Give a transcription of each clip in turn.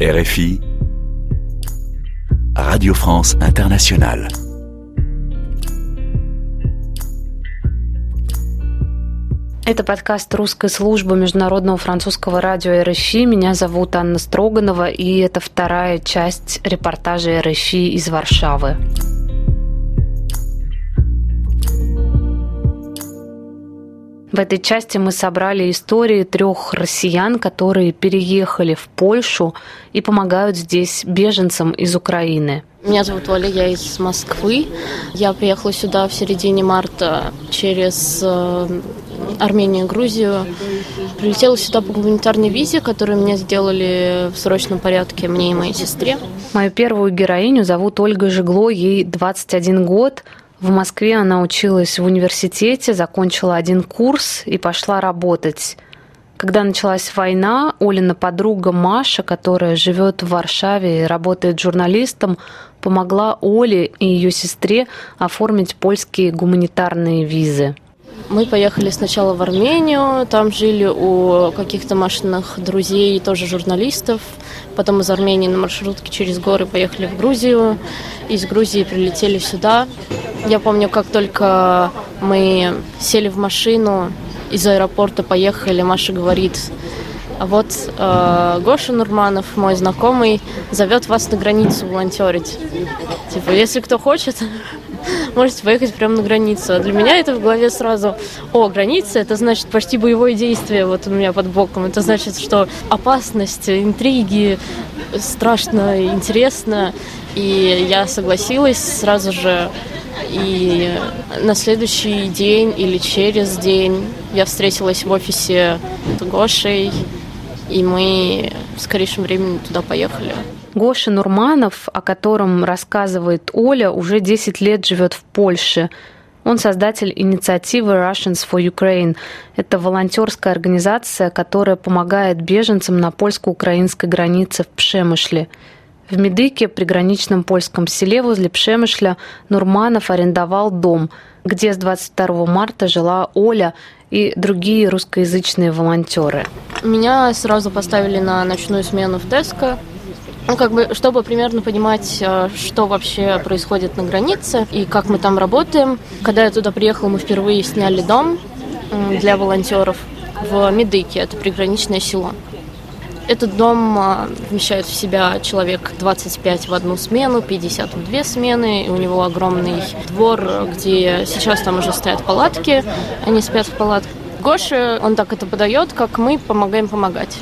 RFI, Radio France Internationale. Это подкаст русской службы Международного французского радио РФИ. Меня зовут Анна Строганова, и это вторая часть репортажа РФИ из Варшавы. В этой части мы собрали истории трех россиян, которые переехали в Польшу и помогают здесь беженцам из Украины. Меня зовут Оля, я из Москвы. Я приехала сюда в середине марта через э, Армению и Грузию. Прилетела сюда по гуманитарной визе, которую мне сделали в срочном порядке мне и моей сестре. Мою первую героиню зовут Ольга Жигло, ей 21 год. В Москве она училась в университете, закончила один курс и пошла работать. Когда началась война, Олина подруга Маша, которая живет в Варшаве и работает журналистом, помогла Оле и ее сестре оформить польские гуманитарные визы. Мы поехали сначала в Армению, там жили у каких-то Машиных друзей, тоже журналистов. Потом из Армении на маршрутке через горы поехали в Грузию. Из Грузии прилетели сюда. Я помню, как только мы сели в машину, из аэропорта поехали, Маша говорит, а вот э, Гоша Нурманов, мой знакомый, зовет вас на границу волонтерить. Типа, если кто хочет, можете поехать прямо на границу. А для меня это в голове сразу, о, граница, это значит почти боевое действие вот у меня под боком. Это значит, что опасность, интриги, страшно, интересно. И я согласилась сразу же и на следующий день или через день я встретилась в офисе Гошей, и мы в скорейшем времени туда поехали. Гоша Нурманов, о котором рассказывает Оля, уже 10 лет живет в Польше. Он создатель инициативы Russians for Ukraine. Это волонтерская организация, которая помогает беженцам на польско-украинской границе в Пшемышле – в Медыке, приграничном польском селе возле Пшемышля, Нурманов арендовал дом, где с 22 марта жила Оля и другие русскоязычные волонтеры. Меня сразу поставили на ночную смену в Теско. Ну, как бы, чтобы примерно понимать, э, что вообще происходит на границе и как мы там работаем. Когда я туда приехала, мы впервые сняли дом для волонтеров в Медыке, это приграничное село. Этот дом а, вмещает в себя человек 25 в одну смену, 50 в две смены. И у него огромный двор, где сейчас там уже стоят палатки, они спят в палатках. Гоша, он так это подает, как мы помогаем помогать.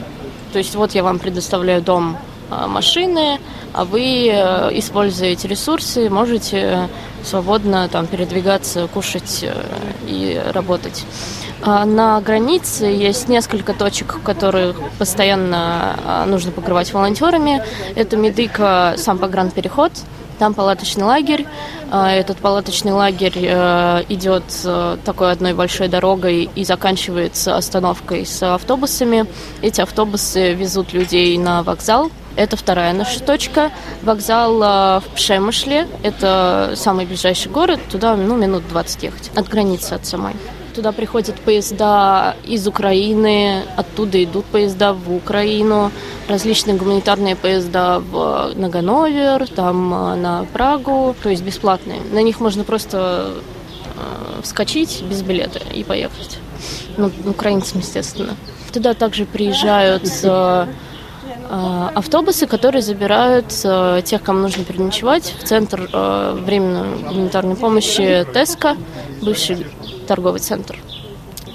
То есть вот я вам предоставляю дом а, машины, а вы э, используете ресурсы, можете свободно там передвигаться, кушать э, и работать. А, на границе есть несколько точек, которые постоянно а, нужно покрывать волонтерами. Это Медыка, сам погранпереход, там палаточный лагерь. А, этот палаточный лагерь э, идет э, такой одной большой дорогой и заканчивается остановкой с автобусами. Эти автобусы везут людей на вокзал. Это вторая наша точка. Вокзал э, в Пшемышле. Это самый ближайший город. Туда ну, минут 20 ехать от границы от самой. Туда приходят поезда из Украины, оттуда идут поезда в Украину, различные гуманитарные поезда в, на Ганновер, там э, на Прагу, то есть бесплатные. На них можно просто э, вскочить без билета и поехать. Ну, украинцам, естественно. Туда также приезжают э, автобусы, которые забирают э, тех, кому нужно переночевать, в центр э, временной гуманитарной помощи ТЭСКО, бывший торговый центр.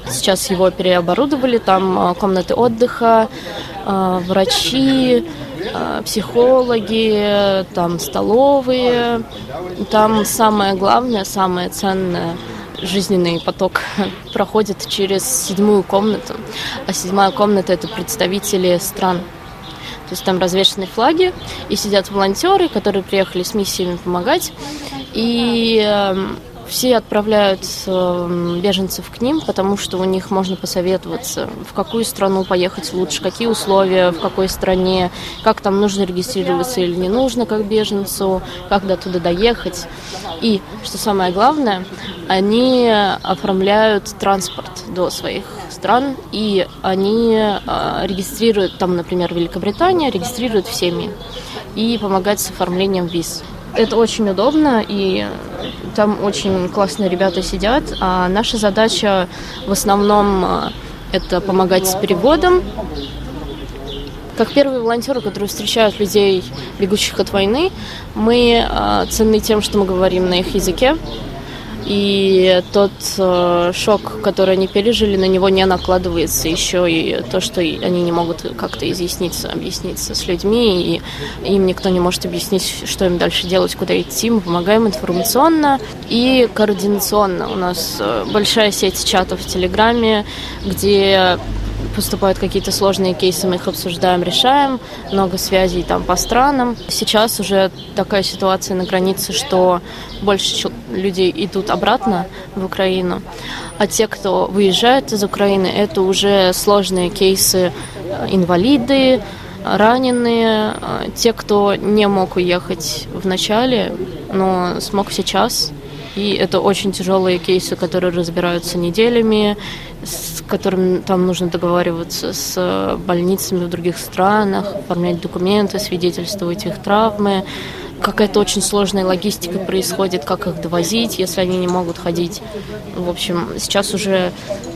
Сейчас его переоборудовали, там а, комнаты отдыха, а, врачи, а, психологи, там столовые. Там самое главное, самое ценное жизненный поток проходит через седьмую комнату. А седьмая комната – это представители стран. То есть там развешаны флаги, и сидят волонтеры, которые приехали с миссиями помогать. И эм, все отправляют беженцев к ним, потому что у них можно посоветоваться, в какую страну поехать лучше, какие условия, в какой стране, как там нужно регистрироваться или не нужно как беженцу, как до туда доехать. И, что самое главное, они оформляют транспорт до своих стран, и они э, регистрируют, там, например, Великобритания, регистрируют в семьи и помогать с оформлением виз. Это очень удобно, и там очень классные ребята сидят. А наша задача в основном э, это помогать с переводом. Как первые волонтеры, которые встречают людей, бегущих от войны, мы э, ценны тем, что мы говорим на их языке. И тот э, шок, который они пережили, на него не накладывается еще и то, что они не могут как-то изъясниться, объясниться с людьми, и им никто не может объяснить, что им дальше делать, куда идти. Мы помогаем информационно и координационно. У нас э, большая сеть чатов в Телеграме, где поступают какие-то сложные кейсы, мы их обсуждаем, решаем, много связей там по странам. Сейчас уже такая ситуация на границе, что больше людей идут обратно в Украину, а те, кто выезжает из Украины, это уже сложные кейсы э, инвалиды, раненые, э, те, кто не мог уехать в начале, но смог сейчас. И это очень тяжелые кейсы, которые разбираются неделями, с которым там нужно договариваться с э, больницами в других странах, оформлять документы, свидетельствовать их травмы. Какая-то очень сложная логистика происходит, как их довозить, если они не могут ходить. В общем, сейчас уже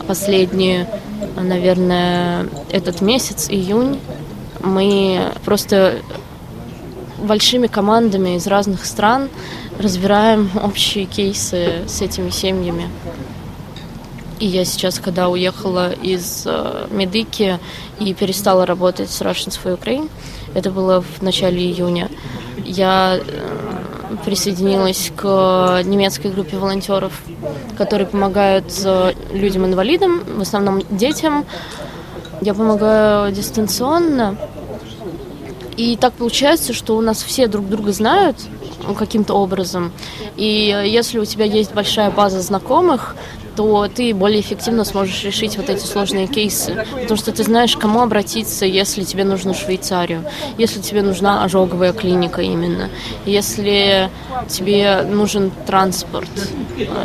последний, наверное, этот месяц, июнь, мы просто большими командами из разных стран разбираем общие кейсы с этими семьями. И я сейчас, когда уехала из э, Медыки и перестала работать с Russians for Ukraine, это было в начале июня, я э, присоединилась к немецкой группе волонтеров, которые помогают э, людям-инвалидам, в основном детям. Я помогаю дистанционно. И так получается, что у нас все друг друга знают, каким-то образом. И если у тебя есть большая база знакомых, то ты более эффективно сможешь решить вот эти сложные кейсы. Потому что ты знаешь, к кому обратиться, если тебе нужно в Швейцарию, если тебе нужна ожоговая клиника именно, если тебе нужен транспорт.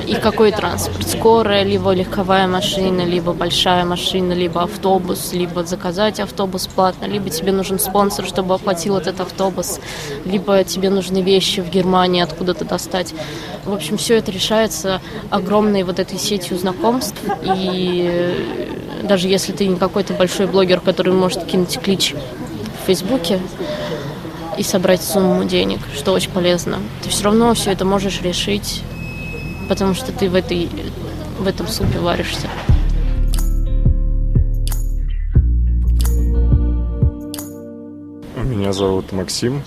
И какой транспорт? Скорая, либо легковая машина, либо большая машина, либо автобус, либо заказать автобус платно, либо тебе нужен спонсор, чтобы оплатил этот автобус, либо тебе нужны вещи в Германии откуда-то достать. В общем, все это решается огромной вот этой сетью знакомств. И даже если ты не какой-то большой блогер, который может кинуть клич в Фейсбуке и собрать сумму денег, что очень полезно, ты все равно все это можешь решить, потому что ты в, этой, в этом супе варишься. Меня зовут Максим.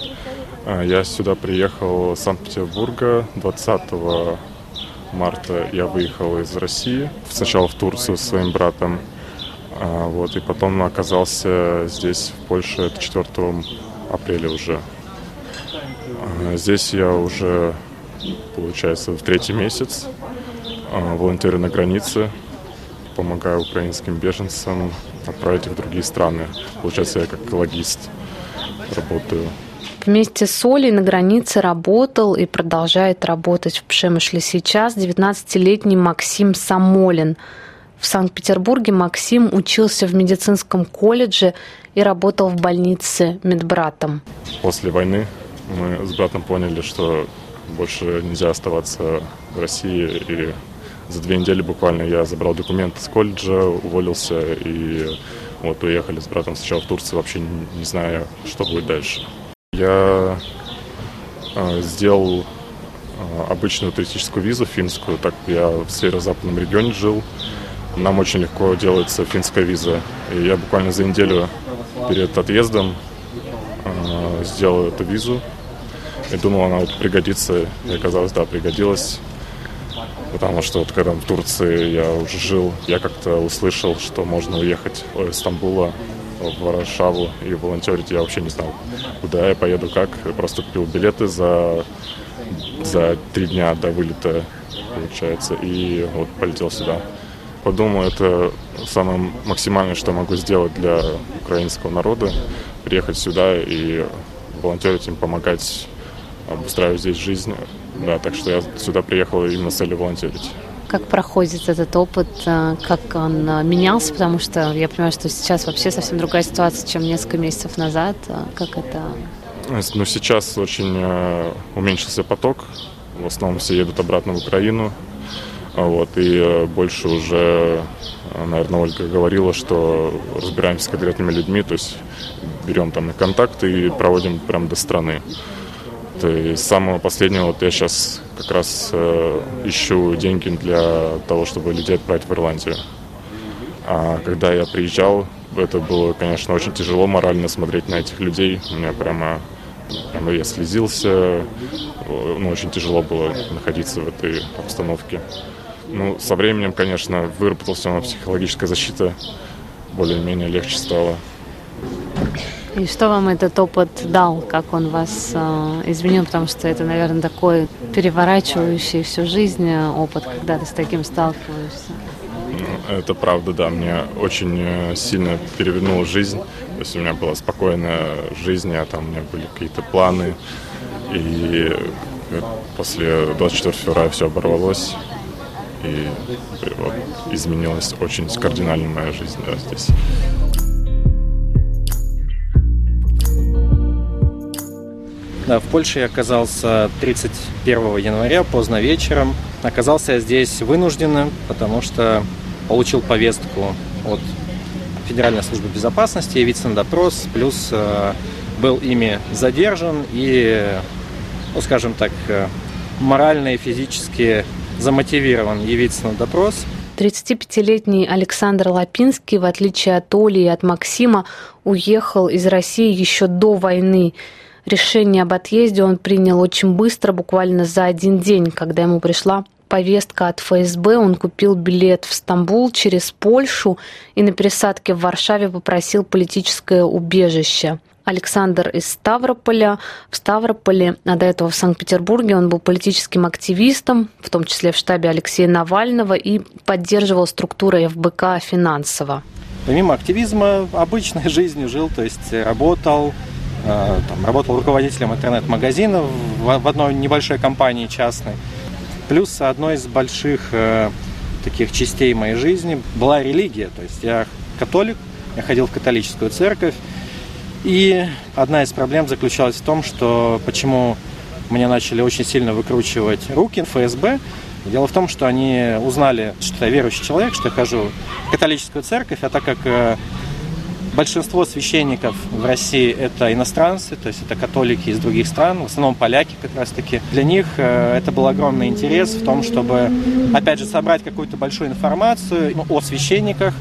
А, я сюда приехал из Санкт-Петербурга 20 марта. Я выехал из России. Сначала в Турцию со своим братом. А, вот, и потом оказался здесь, в Польше, 4 апреля уже. А, здесь я уже, получается, в третий месяц. Волонтерю на границе. Помогаю украинским беженцам отправить их в другие страны. Получается, я как логист работаю. Вместе с Олей на границе работал и продолжает работать в Пшемышле сейчас 19-летний Максим Самолин. В Санкт-Петербурге Максим учился в медицинском колледже и работал в больнице медбратом. После войны мы с братом поняли, что больше нельзя оставаться в России. И за две недели буквально я забрал документы с колледжа, уволился и вот уехали с братом сначала в Турцию, вообще не зная, что будет дальше. Я э, сделал э, обычную туристическую визу финскую, так я в северо-западном регионе жил. Нам очень легко делается финская виза. И я буквально за неделю перед отъездом э, сделал эту визу. И думал, она вот пригодится. И оказалось, да, пригодилась. Потому что вот когда в Турции я уже жил, я как-то услышал, что можно уехать из Стамбула в Варшаву и волонтерить я вообще не знал, куда я поеду, как. Просто купил билеты за, за три дня до вылета получается, и вот полетел сюда. Подумал, это самое максимальное, что могу сделать для украинского народа, приехать сюда и волонтерить им, помогать обустраивать здесь жизнь. Да, так что я сюда приехал именно с целью волонтерить. Как проходит этот опыт, э, как он э, менялся, потому что я понимаю, что сейчас вообще совсем другая ситуация, чем несколько месяцев назад. Э, как это? Ну, сейчас очень уменьшился поток. В основном все едут обратно в Украину. Вот, и больше уже, наверное, Ольга говорила, что разбираемся с конкретными людьми, то есть берем там контакты и проводим прям до страны. То есть с самого последнего вот я сейчас как раз э, ищу деньги для того, чтобы людей отправить в Ирландию. А когда я приезжал, это было, конечно, очень тяжело морально смотреть на этих людей. У меня прямо, прямо я слезился. Ну, очень тяжело было находиться в этой обстановке. Ну, со временем, конечно, выработалась она психологическая защита. Более-менее легче стало. И что вам этот опыт дал, как он вас э, изменил? Потому что это, наверное, такой переворачивающий всю жизнь э, опыт, когда ты с таким сталкиваешься. Ну, это правда, да. Мне очень э, сильно перевернула жизнь. То есть у меня была спокойная жизнь, а там у меня были какие-то планы. И после 24 февраля все оборвалось. И вот, изменилась очень кардинально моя жизнь да, здесь. В Польше я оказался 31 января, поздно вечером. Оказался я здесь вынужденным, потому что получил повестку от Федеральной службы безопасности явиться на допрос, плюс э, был ими задержан и, ну, скажем так, э, морально и физически замотивирован явиться на допрос. 35-летний Александр Лапинский, в отличие от Оли и от Максима, уехал из России еще до войны. Решение об отъезде он принял очень быстро, буквально за один день, когда ему пришла повестка от ФСБ. Он купил билет в Стамбул через Польшу и на пересадке в Варшаве попросил политическое убежище. Александр из Ставрополя. В Ставрополе, а до этого в Санкт-Петербурге он был политическим активистом, в том числе в штабе Алексея Навального, и поддерживал структуры ФБК финансово. Помимо активизма, обычной жизнью жил, то есть работал, там, работал руководителем интернет-магазина в одной небольшой компании частной. Плюс одной из больших э, таких частей моей жизни была религия. То есть я католик, я ходил в католическую церковь. И одна из проблем заключалась в том, что почему мне начали очень сильно выкручивать руки ФСБ. Дело в том, что они узнали, что я верующий человек, что я хожу в католическую церковь, а так как э, Большинство священников в России это иностранцы, то есть это католики из других стран, в основном поляки как раз таки. Для них э, это был огромный интерес в том, чтобы, опять же, собрать какую-то большую информацию ну, о священниках,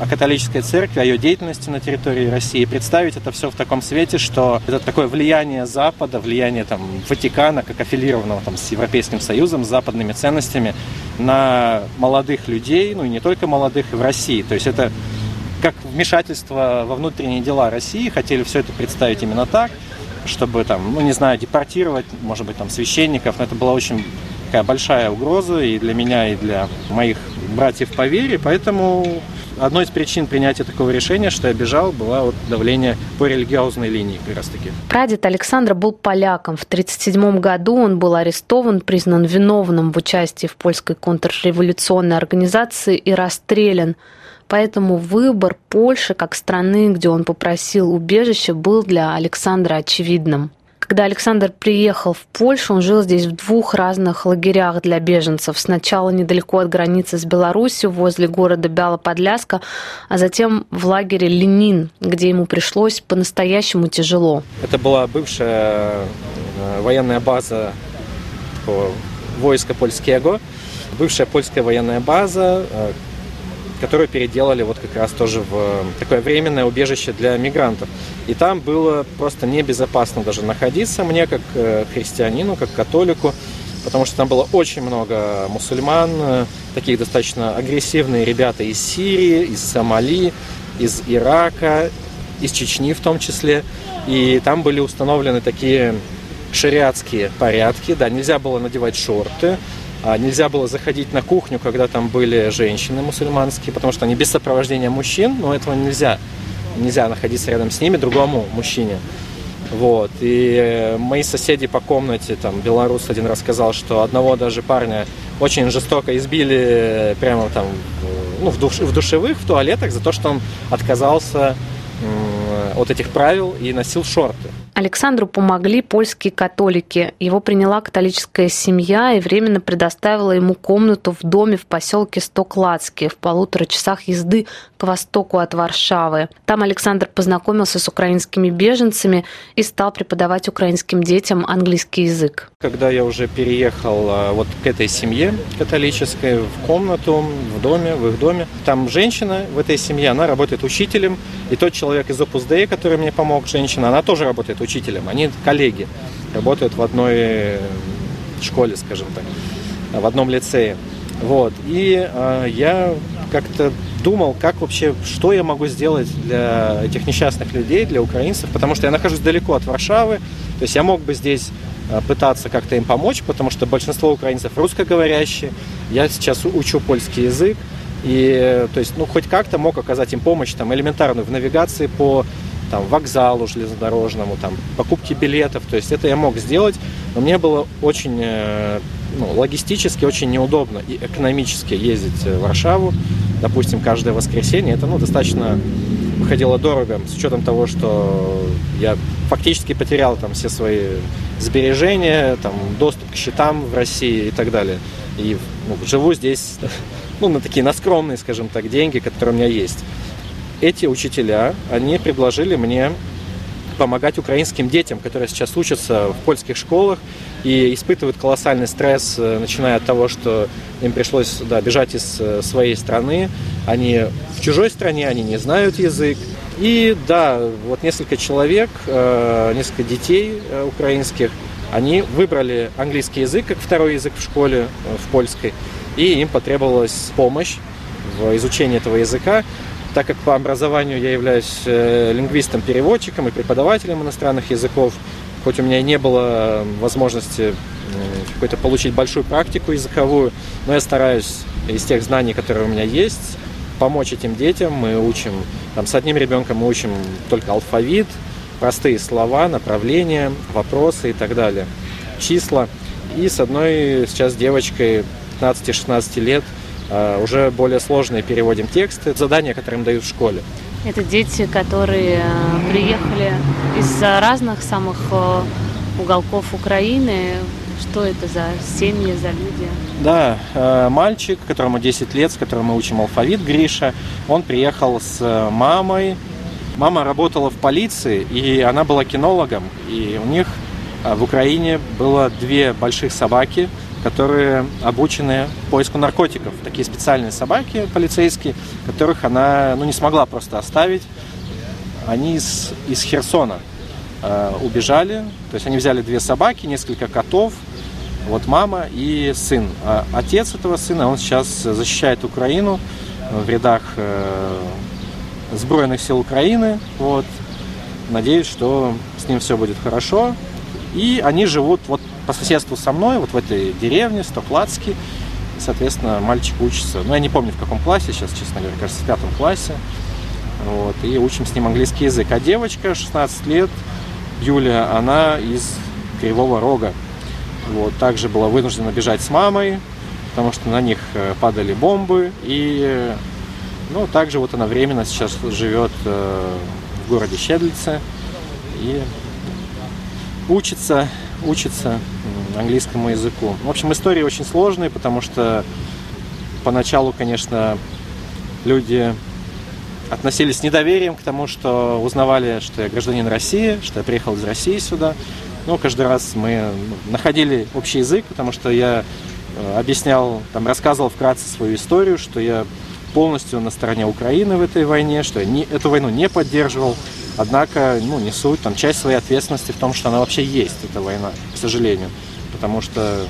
о католической церкви, о ее деятельности на территории России, представить это все в таком свете, что это такое влияние Запада, влияние там, Ватикана, как аффилированного там, с Европейским Союзом, с западными ценностями на молодых людей, ну и не только молодых, и в России. То есть это как вмешательство во внутренние дела России, хотели все это представить именно так, чтобы там, ну не знаю, депортировать, может быть, там священников, но это была очень такая большая угроза и для меня, и для моих братьев по вере, поэтому одной из причин принятия такого решения, что я бежал, была вот давление по религиозной линии как раз таки. Прадед Александра был поляком. В 1937 году он был арестован, признан виновным в участии в польской контрреволюционной организации и расстрелян. Поэтому выбор Польши как страны, где он попросил убежище, был для Александра очевидным. Когда Александр приехал в Польшу, он жил здесь в двух разных лагерях для беженцев. Сначала недалеко от границы с Беларусью, возле города Бяло-Подляска, а затем в лагере Ленин, где ему пришлось по-настоящему тяжело. Это была бывшая э, военная база войска Польского, бывшая польская военная база, э, которую переделали вот как раз тоже в э, такое временное убежище для мигрантов. И там было просто небезопасно даже находиться мне, как э, христианину, как католику, потому что там было очень много мусульман, э, таких достаточно агрессивные ребята из Сирии, из Сомали, из Ирака, из Чечни в том числе. И там были установлены такие шариатские порядки, да, нельзя было надевать шорты, нельзя было заходить на кухню, когда там были женщины мусульманские, потому что они без сопровождения мужчин, но этого нельзя. Нельзя находиться рядом с ними другому мужчине. Вот. И мои соседи по комнате, там, белорус один рассказал, что одного даже парня очень жестоко избили прямо там ну, в, душ, в душевых, в туалетах за то, что он отказался от этих правил и носил шорты. Александру помогли польские католики. Его приняла католическая семья и временно предоставила ему комнату в доме в поселке Стокладске в полутора часах езды к востоку от Варшавы. Там Александр познакомился с украинскими беженцами и стал преподавать украинским детям английский язык. Когда я уже переехал а, вот к этой семье католической, в комнату, в доме, в их доме, там женщина в этой семье, она работает учителем, и тот человек из Opus Dei, который мне помог, женщина, она тоже работает учителем. Они коллеги, работают в одной школе, скажем так, в одном лицее. Вот. И э, я как-то думал, как вообще, что я могу сделать для этих несчастных людей, для украинцев, потому что я нахожусь далеко от Варшавы, то есть я мог бы здесь пытаться как-то им помочь, потому что большинство украинцев русскоговорящие, я сейчас учу польский язык, и то есть, ну, хоть как-то мог оказать им помощь там, элементарную в навигации по там, вокзалу железнодорожному, там, покупке билетов. То есть это я мог сделать, но мне было очень э, ну, логистически очень неудобно и экономически ездить в Варшаву, допустим, каждое воскресенье. Это ну, достаточно выходило дорого, с учетом того, что я фактически потерял там все свои сбережения, там, доступ к счетам в России и так далее. И ну, живу здесь ну, на такие на скромные, скажем так, деньги, которые у меня есть. Эти учителя, они предложили мне помогать украинским детям, которые сейчас учатся в польских школах и испытывают колоссальный стресс, э, начиная от того, что им пришлось да, бежать из э, своей страны. Они в чужой стране, они не знают язык. И да, вот несколько человек, э, несколько детей украинских, они выбрали английский язык как второй язык в школе, в польской, и им потребовалась помощь в изучении этого языка так как по образованию я являюсь э, лингвистом-переводчиком и преподавателем иностранных языков, хоть у меня и не было возможности какой-то получить большую практику языковую, но я стараюсь из тех знаний, которые у меня есть, помочь этим детям. Мы учим, там, с одним ребенком мы учим только алфавит, простые слова, направления, вопросы и так далее, числа. И с одной сейчас девочкой 15-16 лет – уже более сложные переводим тексты, задания, которые им дают в школе. Это дети, которые э, приехали из разных самых э, уголков Украины. Что это за семьи, за люди? Да, мальчик, которому 10 лет, с которым мы учим алфавит, Гриша, он приехал с мамой. Мама работала в полиции, и она была кинологом. И у них в Украине было две больших собаки – которые обучены поиску наркотиков. Такие специальные собаки полицейские, которых она ну, не смогла просто оставить. Они из, из Херсона э, убежали. То есть они взяли две собаки, несколько котов, вот мама и сын. А отец этого сына, он сейчас защищает Украину в рядах э, Сбройных сил Украины. Вот. Надеюсь, что с ним все будет хорошо. И они живут вот по соседству со мной, вот в этой деревне, Стоплацке. Соответственно, мальчик учится, ну, я не помню, в каком классе сейчас, честно говоря, кажется, в пятом классе. Вот, и учим с ним английский язык. А девочка, 16 лет, Юля, она из Кривого Рога. Вот, также была вынуждена бежать с мамой, потому что на них э, падали бомбы. И, ну, также вот она временно сейчас живет э, в городе Щедлице и учится учится английскому языку. В общем, истории очень сложные, потому что поначалу, конечно, люди относились с недоверием к тому, что узнавали, что я гражданин России, что я приехал из России сюда. Но каждый раз мы находили общий язык, потому что я э, объяснял, там, рассказывал вкратце свою историю, что я полностью на стороне Украины в этой войне, что не, эту войну не поддерживал, однако ну, несут там часть своей ответственности в том, что она вообще есть, эта война, к сожалению, потому что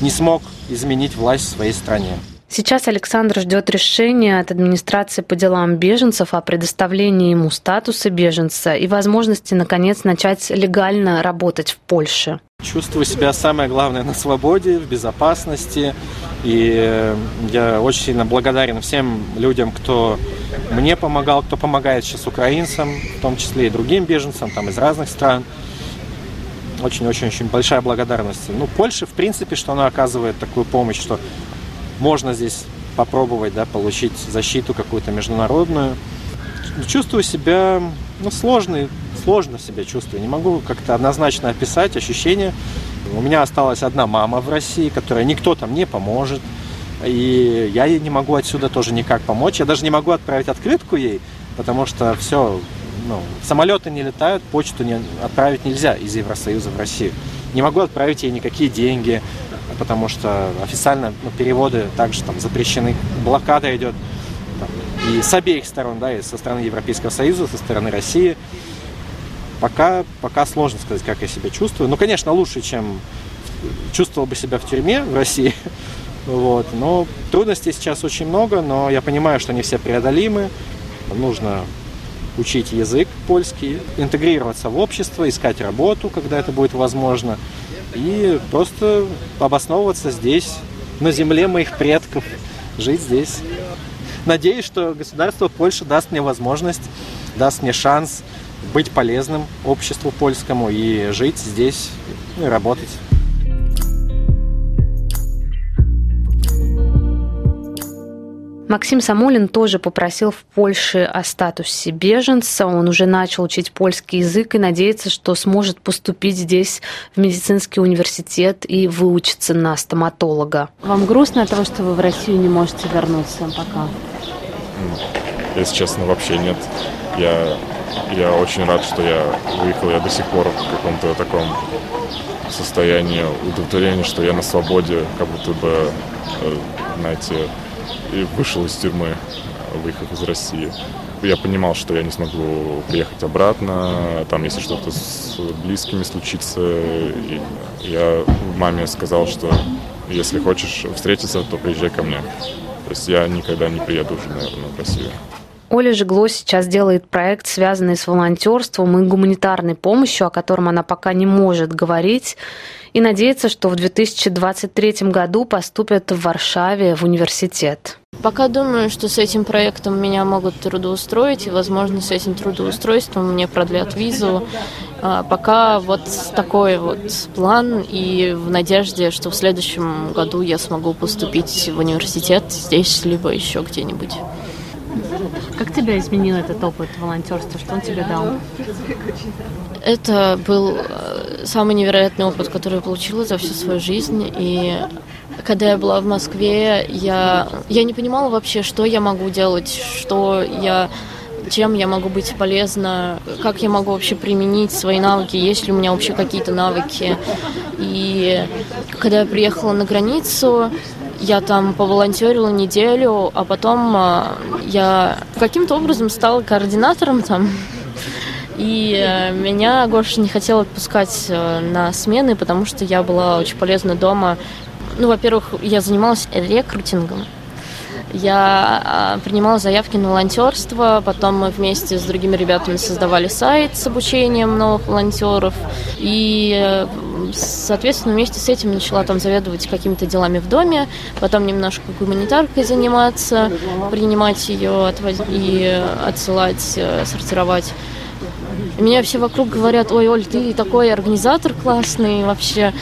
не смог изменить власть в своей стране. Сейчас Александр ждет решения от администрации по делам беженцев о предоставлении ему статуса беженца и возможности, наконец, начать легально работать в Польше. Чувствую себя, самое главное, на свободе, в безопасности. И я очень сильно благодарен всем людям, кто мне помогал, кто помогает сейчас украинцам, в том числе и другим беженцам там, из разных стран. Очень-очень-очень большая благодарность. Ну, Польше, в принципе, что она оказывает такую помощь, что можно здесь попробовать да, получить защиту какую-то международную. Чувствую себя ну, сложный, сложно себя чувствую. Не могу как-то однозначно описать ощущения. У меня осталась одна мама в России, которая никто там не поможет. И я ей не могу отсюда тоже никак помочь. Я даже не могу отправить открытку ей, потому что все, ну, самолеты не летают, почту не, отправить нельзя из Евросоюза в Россию. Не могу отправить ей никакие деньги, потому что официально ну, переводы также там запрещены. Блокада идет там, и с обеих сторон, да, и со стороны Европейского Союза, со стороны России. Пока, пока сложно сказать, как я себя чувствую. Ну, конечно, лучше, чем чувствовал бы себя в тюрьме в России. Вот. Но трудностей сейчас очень много, но я понимаю, что они все преодолимы. Нужно учить язык польский, интегрироваться в общество, искать работу, когда это будет возможно, и просто обосновываться здесь, на земле моих предков, жить здесь. Надеюсь, что государство Польши даст мне возможность, даст мне шанс быть полезным обществу польскому и жить здесь и работать. Максим Самолин тоже попросил в Польше о статусе беженца. Он уже начал учить польский язык и надеется, что сможет поступить здесь в медицинский университет и выучиться на стоматолога. Вам грустно от того, что вы в Россию не можете вернуться пока? Если честно, вообще нет. Я, я очень рад, что я выехал. Я до сих пор в каком-то таком состоянии удовлетворения, что я на свободе, как будто бы, э, знаете, и вышел из тюрьмы, выехав из России. Я понимал, что я не смогу приехать обратно, там, если что-то с близкими случится. И я маме сказал, что если хочешь встретиться, то приезжай ко мне. То есть я никогда не приеду уже, наверное, в Россию. Оля Жигло сейчас делает проект, связанный с волонтерством и гуманитарной помощью, о котором она пока не может говорить, и надеется, что в 2023 году поступит в Варшаве в университет. Пока думаю, что с этим проектом меня могут трудоустроить, и, возможно, с этим трудоустройством мне продлят визу. А пока вот такой вот план, и в надежде, что в следующем году я смогу поступить в университет здесь, либо еще где-нибудь. Как тебя изменил этот опыт волонтерства? Что он тебе дал? Это был э, самый невероятный опыт, который я получила за всю свою жизнь. И когда я была в Москве, я, я не понимала вообще, что я могу делать, что я чем я могу быть полезна, как я могу вообще применить свои навыки, есть ли у меня вообще какие-то навыки. И когда я приехала на границу, я там поволонтерила неделю, а потом а, я каким-то образом стала координатором там. И э, меня Гоша не хотел отпускать э, на смены, потому что я была очень полезна дома. Ну, во-первых, я занималась рекрутингом. Я а, принимала заявки на волонтерство, потом мы вместе с другими ребятами создавали сайт с обучением новых волонтеров. И, э, соответственно, вместе с этим начала там заведовать какими-то делами в доме, потом немножко гуманитаркой заниматься, принимать ее и отсылать, э, сортировать. Меня все вокруг говорят, ой, Оль, ты такой организатор классный вообще.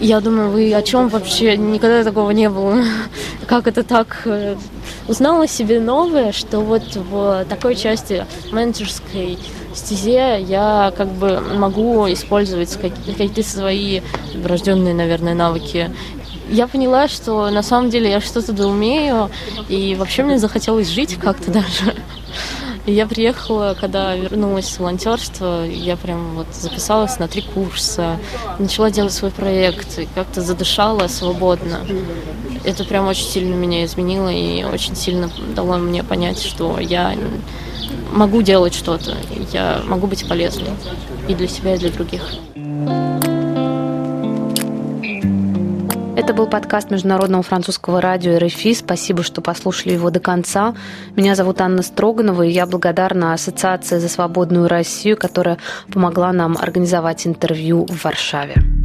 Я думаю, вы о чем вообще? Никогда такого не было. Как это так? Э, узнала себе новое, что вот в такой части менеджерской стезе я как бы могу использовать какие-то свои врожденные, наверное, навыки. Я поняла, что на самом деле я что-то да умею, и вообще мне захотелось жить как-то даже. Я приехала, когда вернулась с волонтерства, я прям вот записалась на три курса, начала делать свой проект, и как-то задышала свободно. Это прям очень сильно меня изменило и очень сильно дало мне понять, что я могу делать что-то, я могу быть полезной и для себя, и для других. Это был подкаст Международного французского радио РФИ. Спасибо, что послушали его до конца. Меня зовут Анна Строганова, и я благодарна Ассоциации за свободную Россию, которая помогла нам организовать интервью в Варшаве.